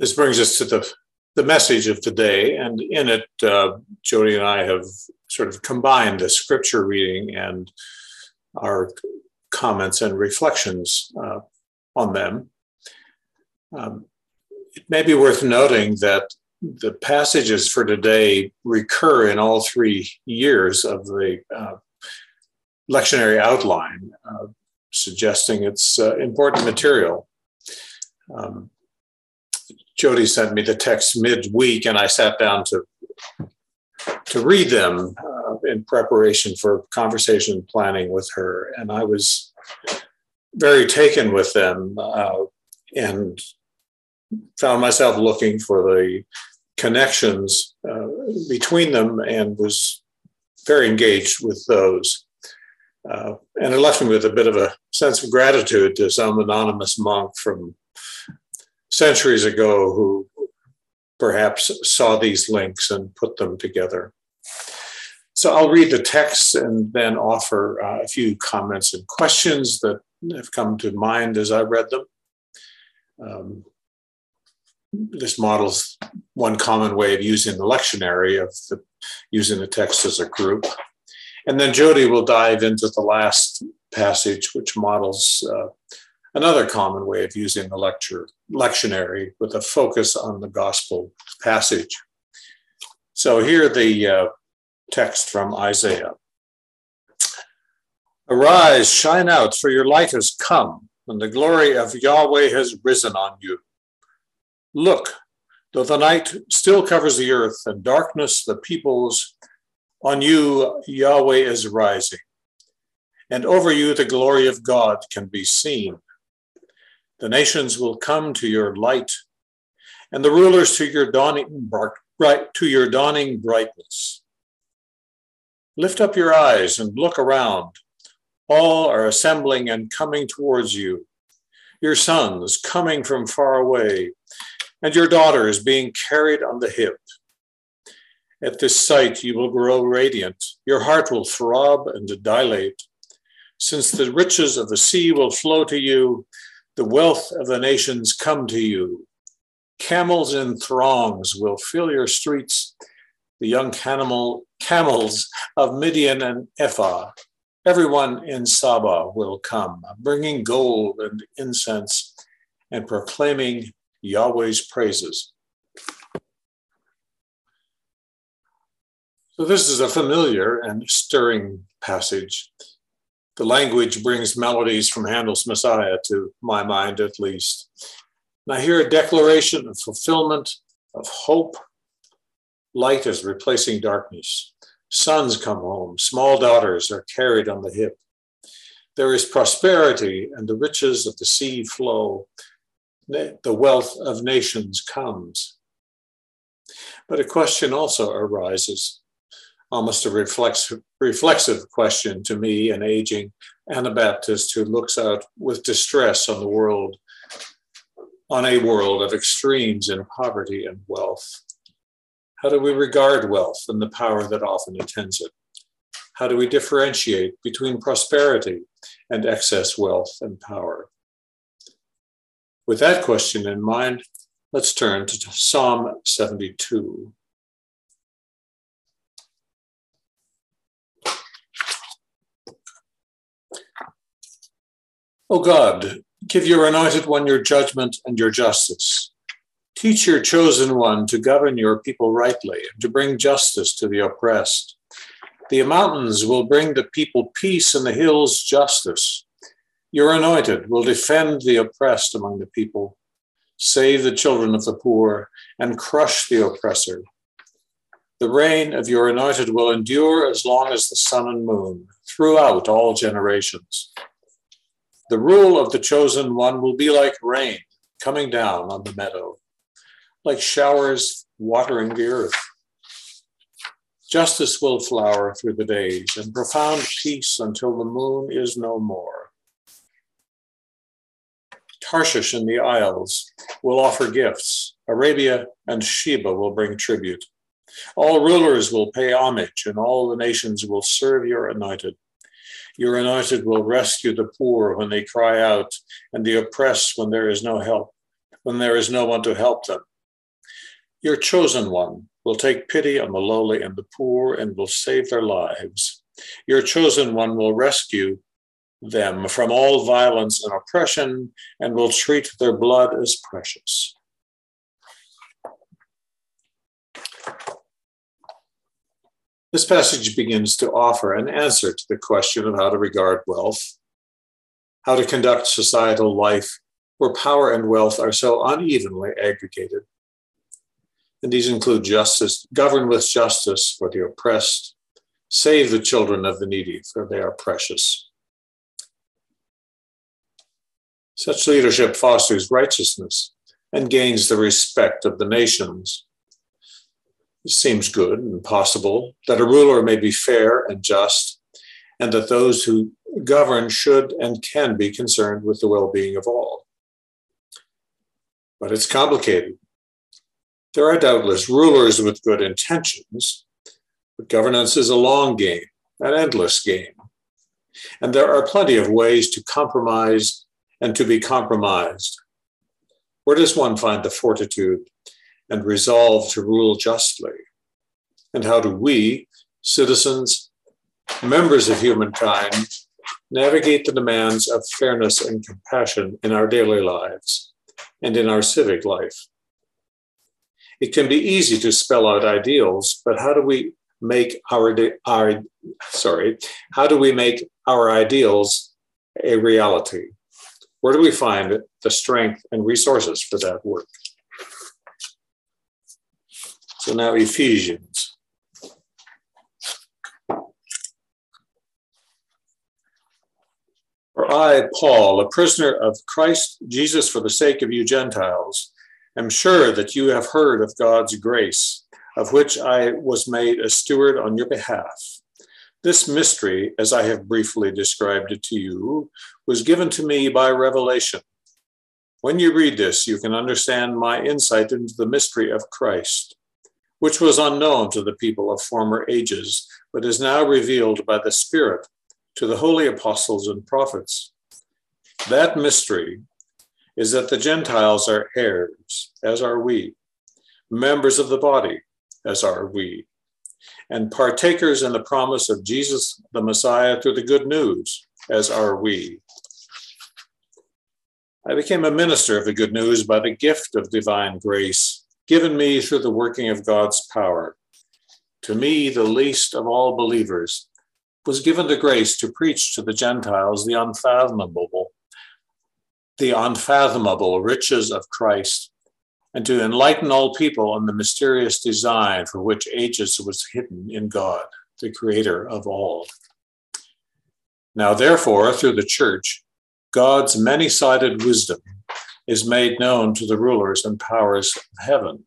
This brings us to the, the message of today, and in it, uh, Jody and I have sort of combined the scripture reading and our comments and reflections uh, on them. Um, it may be worth noting that the passages for today recur in all three years of the uh, lectionary outline, uh, suggesting it's uh, important material. Um, Jody sent me the text midweek, and I sat down to to read them uh, in preparation for conversation planning with her, and I was very taken with them uh, and found myself looking for the connections uh, between them and was very engaged with those. Uh, and it left me with a bit of a sense of gratitude to some anonymous monk from centuries ago who perhaps saw these links and put them together. So I'll read the text and then offer uh, a few comments and questions that have come to mind as I read them. Um, this models one common way of using the lectionary of the, using the text as a group. And then Jody will dive into the last passage, which models uh, another common way of using the lecture lectionary with a focus on the gospel passage. So here the uh, text from Isaiah. Arise, shine out, for your light has come, and the glory of Yahweh has risen on you. Look, though the night still covers the earth and darkness the peoples, on you Yahweh is rising, and over you the glory of God can be seen. The nations will come to your light, and the rulers to your dawning bright to your dawning brightness. Lift up your eyes and look around. All are assembling and coming towards you. Your sons coming from far away, and your daughters being carried on the hip. At this sight, you will grow radiant. Your heart will throb and dilate, since the riches of the sea will flow to you the wealth of the nations come to you. Camels in throngs will fill your streets, the young camel, camels of Midian and Ephah. Everyone in Saba will come, bringing gold and incense and proclaiming Yahweh's praises. So, this is a familiar and stirring passage the language brings melodies from Handel's Messiah to my mind, at least. And I hear a declaration of fulfillment, of hope. Light is replacing darkness. Sons come home, small daughters are carried on the hip. There is prosperity, and the riches of the sea flow. The wealth of nations comes. But a question also arises almost a reflexive, reflexive question to me, an aging Anabaptist who looks out with distress on the world, on a world of extremes in poverty and wealth. How do we regard wealth and the power that often attends it? How do we differentiate between prosperity and excess wealth and power? With that question in mind, let's turn to Psalm 72. O God, give your anointed one your judgment and your justice. Teach your chosen one to govern your people rightly and to bring justice to the oppressed. The mountains will bring the people peace and the hills justice. Your anointed will defend the oppressed among the people, save the children of the poor, and crush the oppressor. The reign of your anointed will endure as long as the sun and moon, throughout all generations. The rule of the chosen one will be like rain coming down on the meadow, like showers watering the earth. Justice will flower through the days, and profound peace until the moon is no more. Tarshish and the isles will offer gifts. Arabia and Sheba will bring tribute. All rulers will pay homage, and all the nations will serve your anointed. Your anointed will rescue the poor when they cry out, and the oppressed when there is no help, when there is no one to help them. Your chosen one will take pity on the lowly and the poor and will save their lives. Your chosen one will rescue them from all violence and oppression and will treat their blood as precious. This passage begins to offer an answer to the question of how to regard wealth, how to conduct societal life where power and wealth are so unevenly aggregated. And these include justice, govern with justice for the oppressed, save the children of the needy, for they are precious. Such leadership fosters righteousness and gains the respect of the nations seems good and possible that a ruler may be fair and just, and that those who govern should and can be concerned with the well being of all. But it's complicated. There are doubtless rulers with good intentions, but governance is a long game, an endless game. And there are plenty of ways to compromise and to be compromised. Where does one find the fortitude and resolve to rule justly? And how do we, citizens, members of humankind, navigate the demands of fairness and compassion in our daily lives and in our civic life? It can be easy to spell out ideals, but how do we make our, our sorry, how do we make our ideals a reality? Where do we find the strength and resources for that work? So now Ephesians. For I, Paul, a prisoner of Christ Jesus for the sake of you Gentiles, am sure that you have heard of God's grace, of which I was made a steward on your behalf. This mystery, as I have briefly described it to you, was given to me by revelation. When you read this, you can understand my insight into the mystery of Christ which was unknown to the people of former ages, but is now revealed by the Spirit to the holy apostles and prophets. That mystery is that the Gentiles are heirs, as are we, members of the body, as are we, and partakers in the promise of Jesus the Messiah through the good news, as are we. I became a minister of the good news by the gift of divine grace given me through the working of God's power. To me, the least of all believers, was given the grace to preach to the Gentiles the unfathomable, the unfathomable riches of Christ, and to enlighten all people on the mysterious design for which ages was hidden in God, the creator of all. Now, therefore, through the church, God's many sided wisdom is made known to the rulers and powers of heaven,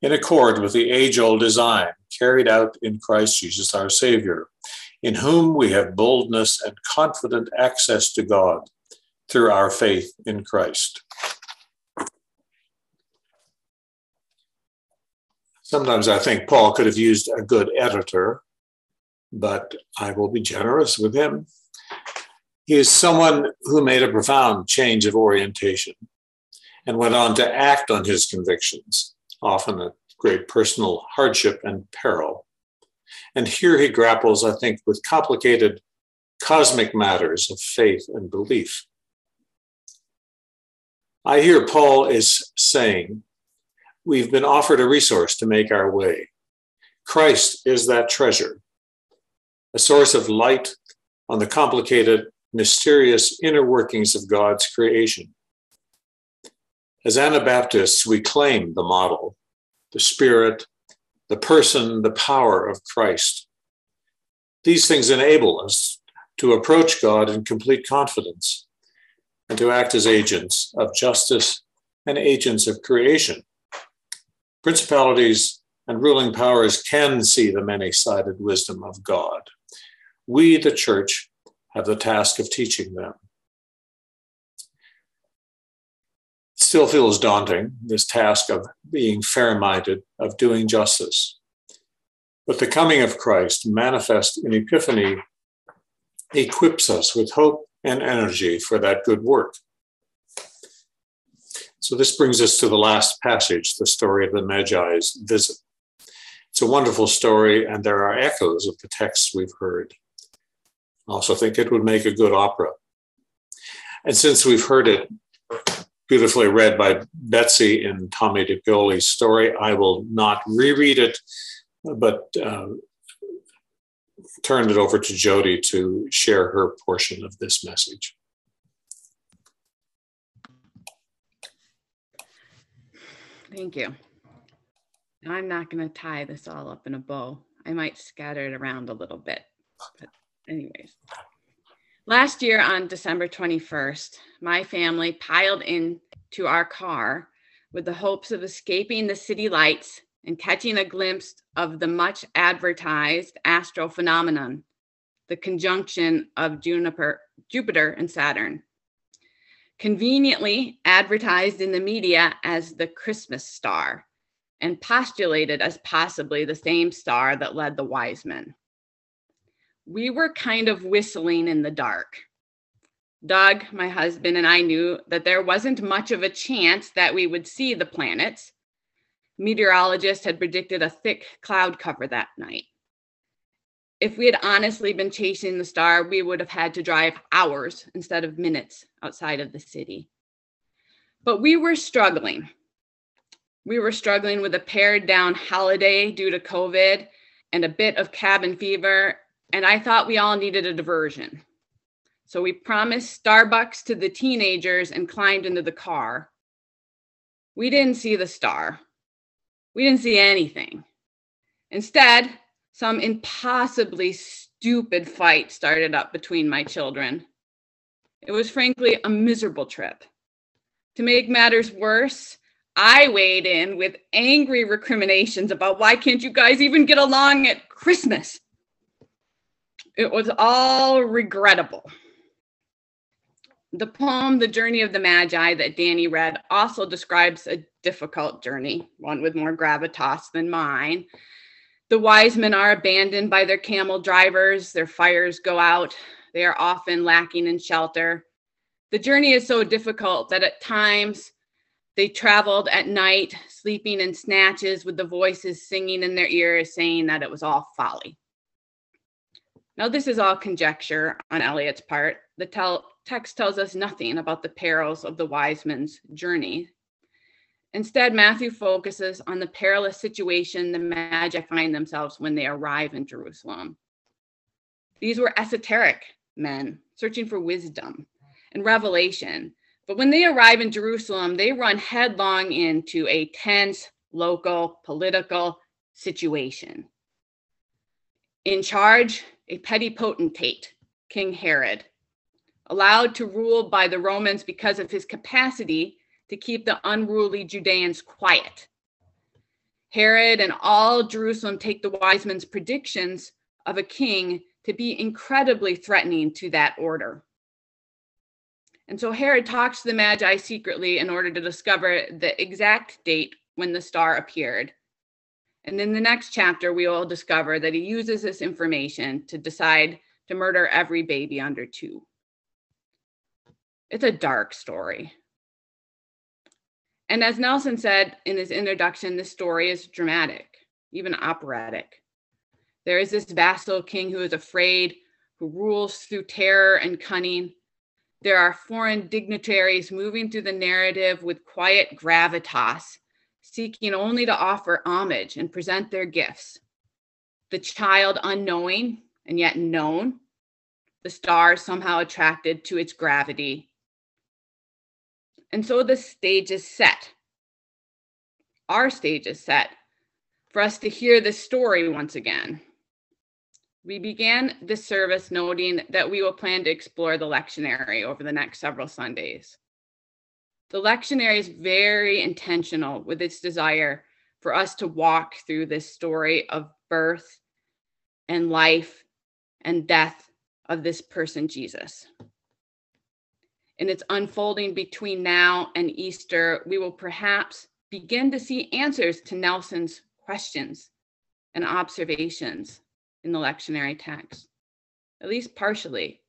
in accord with the age old design carried out in Christ Jesus our Savior, in whom we have boldness and confident access to God through our faith in Christ. Sometimes I think Paul could have used a good editor, but I will be generous with him he is someone who made a profound change of orientation and went on to act on his convictions, often at great personal hardship and peril. And here he grapples, I think, with complicated cosmic matters of faith and belief. I hear Paul is saying, We've been offered a resource to make our way. Christ is that treasure, a source of light on the complicated mysterious inner workings of God's creation. As Anabaptists, we claim the model, the spirit, the person, the power of Christ. These things enable us to approach God in complete confidence and to act as agents of justice and agents of creation. Principalities and ruling powers can see the many sided wisdom of God. We, the church, have the task of teaching them. Still feels daunting, this task of being fair minded, of doing justice. But the coming of Christ, manifest in Epiphany, equips us with hope and energy for that good work. So this brings us to the last passage, the story of the Magi's visit. It's a wonderful story, and there are echoes of the texts we've heard. Also think it would make a good opera. And since we've heard it beautifully read by Betsy in Tomie dePaola's story, I will not reread it, but uh, turn it over to Jody to share her portion of this message. Thank you. I'm not going to tie this all up in a bow. I might scatter it around a little bit. But, anyways, last year on December 21st, my family piled into our car with the hopes of escaping the city lights and catching a glimpse of the much advertised astro phenomenon, the conjunction of Juniper, Jupiter and Saturn. Conveniently advertised in the media as the Christmas star and postulated as possibly the same star that led the wise men. We were kind of whistling in the dark. Doug, my husband, and I knew that there wasn't much of a chance that we would see the planets meteorologists had predicted a thick cloud cover that night. If we had honestly been chasing the star, we would have had to drive hours instead of minutes outside of the city. But we were struggling. We were struggling with a pared down holiday due to COVID and a bit of cabin fever, and I thought we all needed a diversion. So we promised Starbucks to the teenagers and climbed into the car. We didn't see the star. We didn't see anything. Instead, some impossibly stupid fight started up between my children. It was frankly a miserable trip. To make matters worse, I weighed in with angry recriminations about why can't you guys even get along at Christmas? It was all regrettable. The poem, The Journey of the Magi, that Danny read, also describes a difficult journey, one with more gravitas than mine. The wise men are abandoned by their camel drivers, their fires go out, they are often lacking in shelter. The journey is so difficult that at times they traveled at night, sleeping in snatches with the voices singing in their ears, saying that it was all folly. Now, this is all conjecture on Eliot's part. The tell, text tells us nothing about the perils of the wise men's journey. Instead, Matthew focuses on the perilous situation the Magi find themselves when they arrive in Jerusalem. These were esoteric men searching for wisdom and revelation. But when they arrive in Jerusalem, they run headlong into a tense local political situation. In charge, a petty potentate, King Herod, allowed to rule by the Romans because of his capacity to keep the unruly Judeans quiet. Herod and all Jerusalem take the wise men's predictions of a king to be incredibly threatening to that order. And so Herod talks to the Magi secretly in order to discover the exact date when the star appeared. And in the next chapter, we will discover that he uses this information to decide to murder every baby under two. It's a dark story. And as Nelson said in his introduction, this story is dramatic, even operatic. There is this vassal king who is afraid, who rules through terror and cunning. There are foreign dignitaries moving through the narrative with quiet gravitas, seeking only to offer homage and present their gifts. The child unknowing and yet known, the star somehow attracted to its gravity and so the stage is set. Our stage is set for us to hear this story once again. We began this service noting that we will plan to explore the lectionary over the next several Sundays. The lectionary is very intentional with its desire for us to walk through this story of birth and life and death of this person, Jesus in its unfolding between now and Easter, we will perhaps begin to see answers to Nelson's questions and observations in the lectionary text, at least partially.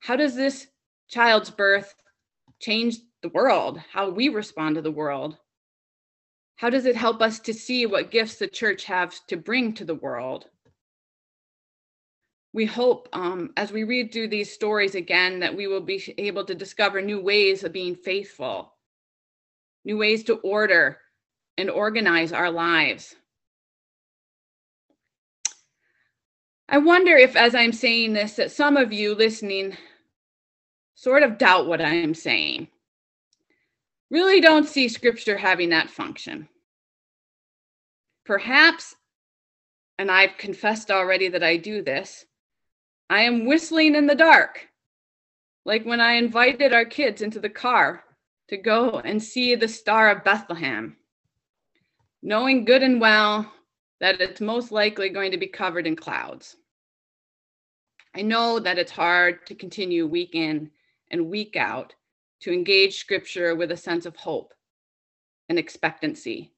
How does this child's birth change the world, how we respond to the world? How does it help us to see what gifts the church has to bring to the world? We hope um, as we read through these stories again that we will be able to discover new ways of being faithful, new ways to order and organize our lives. I wonder if, as I'm saying this, that some of you listening sort of doubt what I'm saying. Really don't see scripture having that function. Perhaps, and I've confessed already that I do this, I am whistling in the dark, like when I invited our kids into the car to go and see the Star of Bethlehem, knowing good and well that it's most likely going to be covered in clouds. I know that it's hard to continue week in and week out to engage scripture with a sense of hope and expectancy.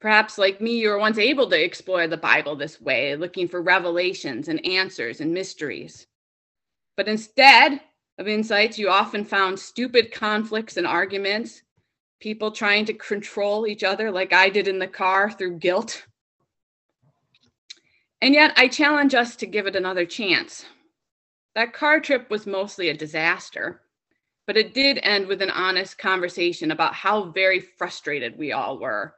Perhaps, like me, you were once able to explore the Bible this way, looking for revelations and answers and mysteries. But instead of insights, you often found stupid conflicts and arguments, people trying to control each other, like I did in the car through guilt. And yet, I challenge us to give it another chance. That car trip was mostly a disaster, but it did end with an honest conversation about how very frustrated we all were.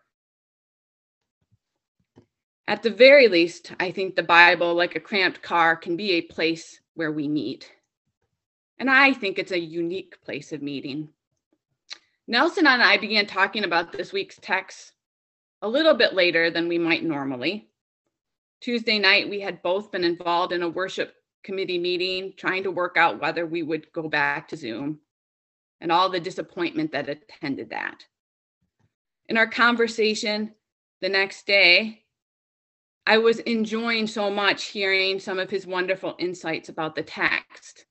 At the very least, I think the Bible, like a cramped car, can be a place where we meet. And I think it's a unique place of meeting. Nelson and I began talking about this week's text a little bit later than we might normally. Tuesday night, we had both been involved in a worship committee meeting trying to work out whether we would go back to Zoom and all the disappointment that attended that. In our conversation the next day, I was enjoying so much hearing some of his wonderful insights about the text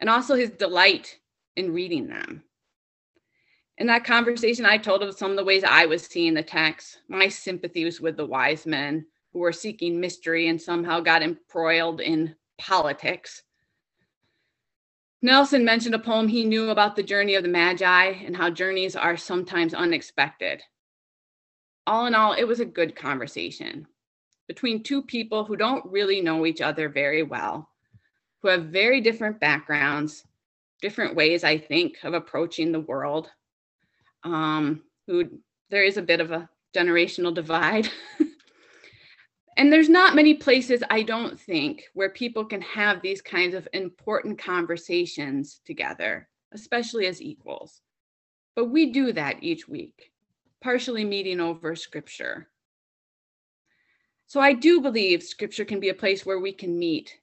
and also his delight in reading them. In that conversation, I told him some of the ways I was seeing the text, my sympathy was with the wise men who were seeking mystery and somehow got embroiled in politics. Nelson mentioned a poem he knew about the journey of the Magi and how journeys are sometimes unexpected. All in all, it was a good conversation between two people who don't really know each other very well, who have very different backgrounds, different ways, I think, of approaching the world. Um, who there is a bit of a generational divide. And there's not many places, I don't think, where people can have these kinds of important conversations together, especially as equals. But we do that each week, partially meeting over scripture. So I do believe scripture can be a place where we can meet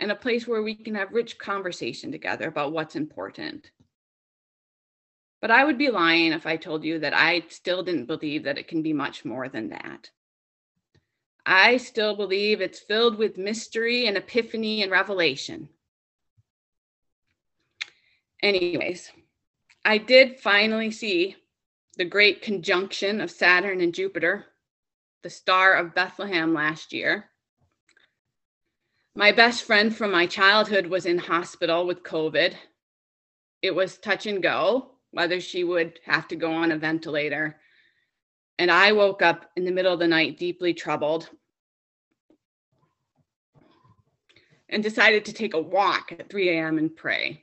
and a place where we can have rich conversation together about what's important. But I would be lying if I told you that I still didn't believe that it can be much more than that. I still believe it's filled with mystery and epiphany and revelation. Anyways, I did finally see the great conjunction of Saturn and Jupiter, the star of Bethlehem last year. My best friend from my childhood was in hospital with COVID. It was touch and go whether she would have to go on a ventilator and I woke up in the middle of the night deeply troubled and decided to take a walk at 3 a.m. and pray.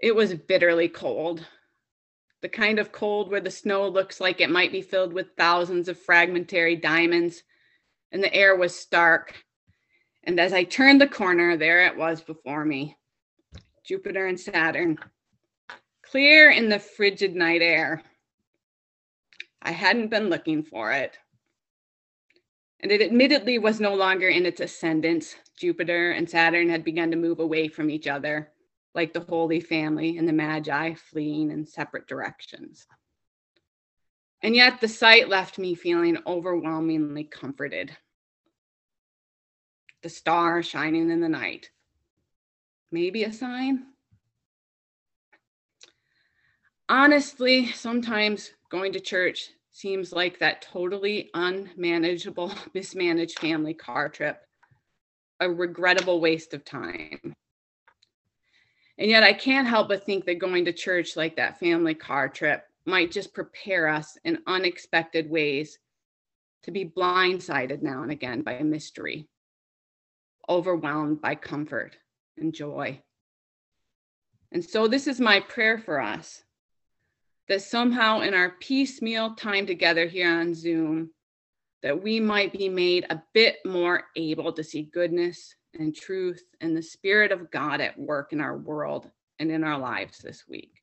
It was bitterly cold, the kind of cold where the snow looks like it might be filled with thousands of fragmentary diamonds, and the air was stark. And as I turned the corner, there it was before me Jupiter and Saturn, clear in the frigid night air. I hadn't been looking for it. And it admittedly was no longer in its ascendance. Jupiter and Saturn had begun to move away from each other, like the Holy Family and the Magi fleeing in separate directions. And yet the sight left me feeling overwhelmingly comforted. The star shining in the night. Maybe a sign? Honestly, sometimes going to church seems like that totally unmanageable, mismanaged family car trip, a regrettable waste of time. And yet I can't help but think that going to church like that family car trip might just prepare us in unexpected ways to be blindsided now and again by a mystery, overwhelmed by comfort and joy. And so, this is my prayer for us that somehow in our piecemeal time together here on Zoom, that we might be made a bit more able to see goodness and truth and the Spirit of God at work in our world and in our lives this week.